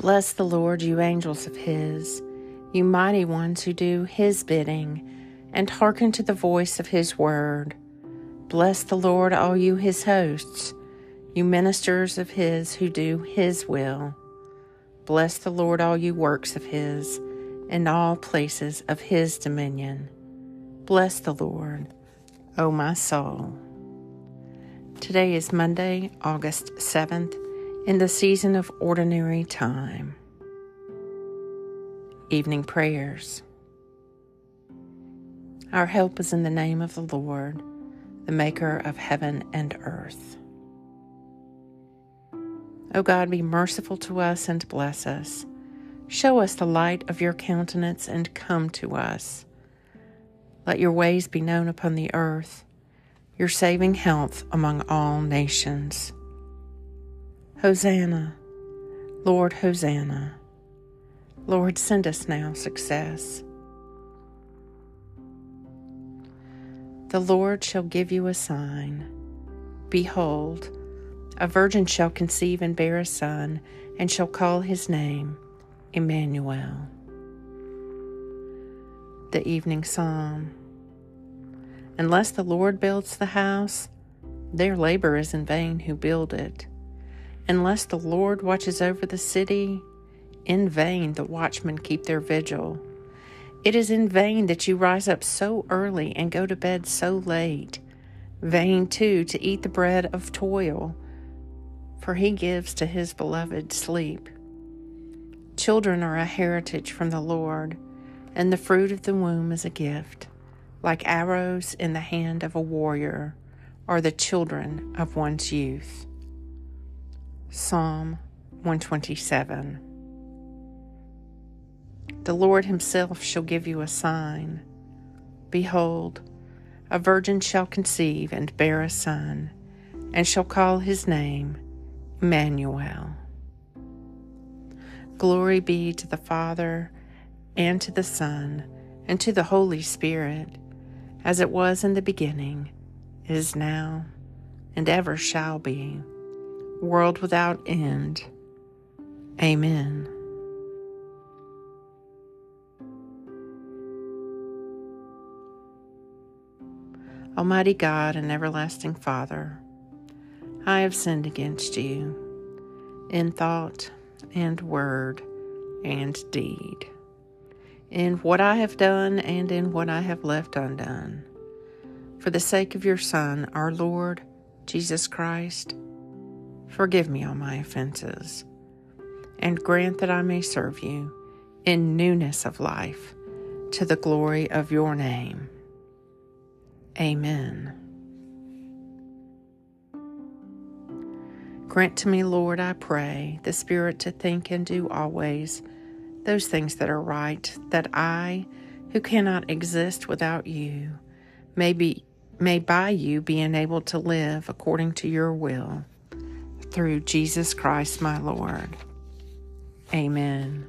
Bless the Lord, you angels of his, you mighty ones who do his bidding and hearken to the voice of his word. Bless the Lord, all you his hosts, you ministers of his who do his will. Bless the Lord, all you works of his, and all places of his dominion. Bless the Lord, O my soul. Today is Monday, August 7th, in the season of ordinary time. Evening prayers. Our help is in the name of the Lord, the Maker of heaven and earth. O God, be merciful to us and bless us. Show us the light of your countenance and come to us. Let your ways be known upon the earth, your saving health among all nations. Hosanna, Lord, Hosanna. Lord, send us now success. The Lord shall give you a sign. Behold, a virgin shall conceive and bear a son, and shall call his name Emmanuel. The Evening Psalm. Unless the Lord builds the house, their labor is in vain who build it. Unless the Lord watches over the city, in vain the watchmen keep their vigil. It is in vain that you rise up so early and go to bed so late. Vain, too, to eat the bread of toil, for he gives to his beloved sleep. Children are a heritage from the Lord, and the fruit of the womb is a gift. Like arrows in the hand of a warrior are the children of one's youth. Psalm 127. The Lord Himself shall give you a sign. Behold, a virgin shall conceive and bear a son, and shall call his name Emmanuel. Glory be to the Father, and to the Son, and to the Holy Spirit, as it was in the beginning, is now, and ever shall be world without end. Amen. Almighty God and everlasting Father, I have sinned against you in thought and word and deed, in what I have done and in what I have left undone. For the sake of your Son, our Lord, Jesus Christ, Forgive me all my offenses, and grant that I may serve you in newness of life to the glory of your name. Amen. Grant to me, Lord, I pray, the Spirit to think and do always those things that are right, that I, who cannot exist without you, may be may by you be enabled to live according to your will through Jesus Christ my Lord. Amen.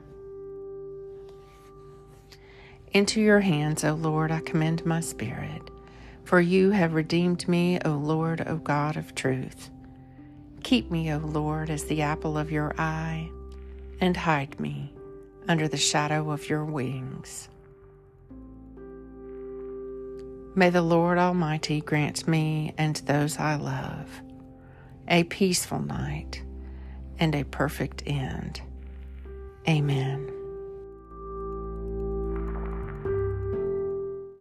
Into your hands, O Lord, I commend my spirit, for you have redeemed me, O Lord, O God of truth. Keep me, O Lord, as the apple of your eye, and hide me under the shadow of your wings. May the Lord Almighty grant me and those I love a peaceful night, and a perfect end. Amen.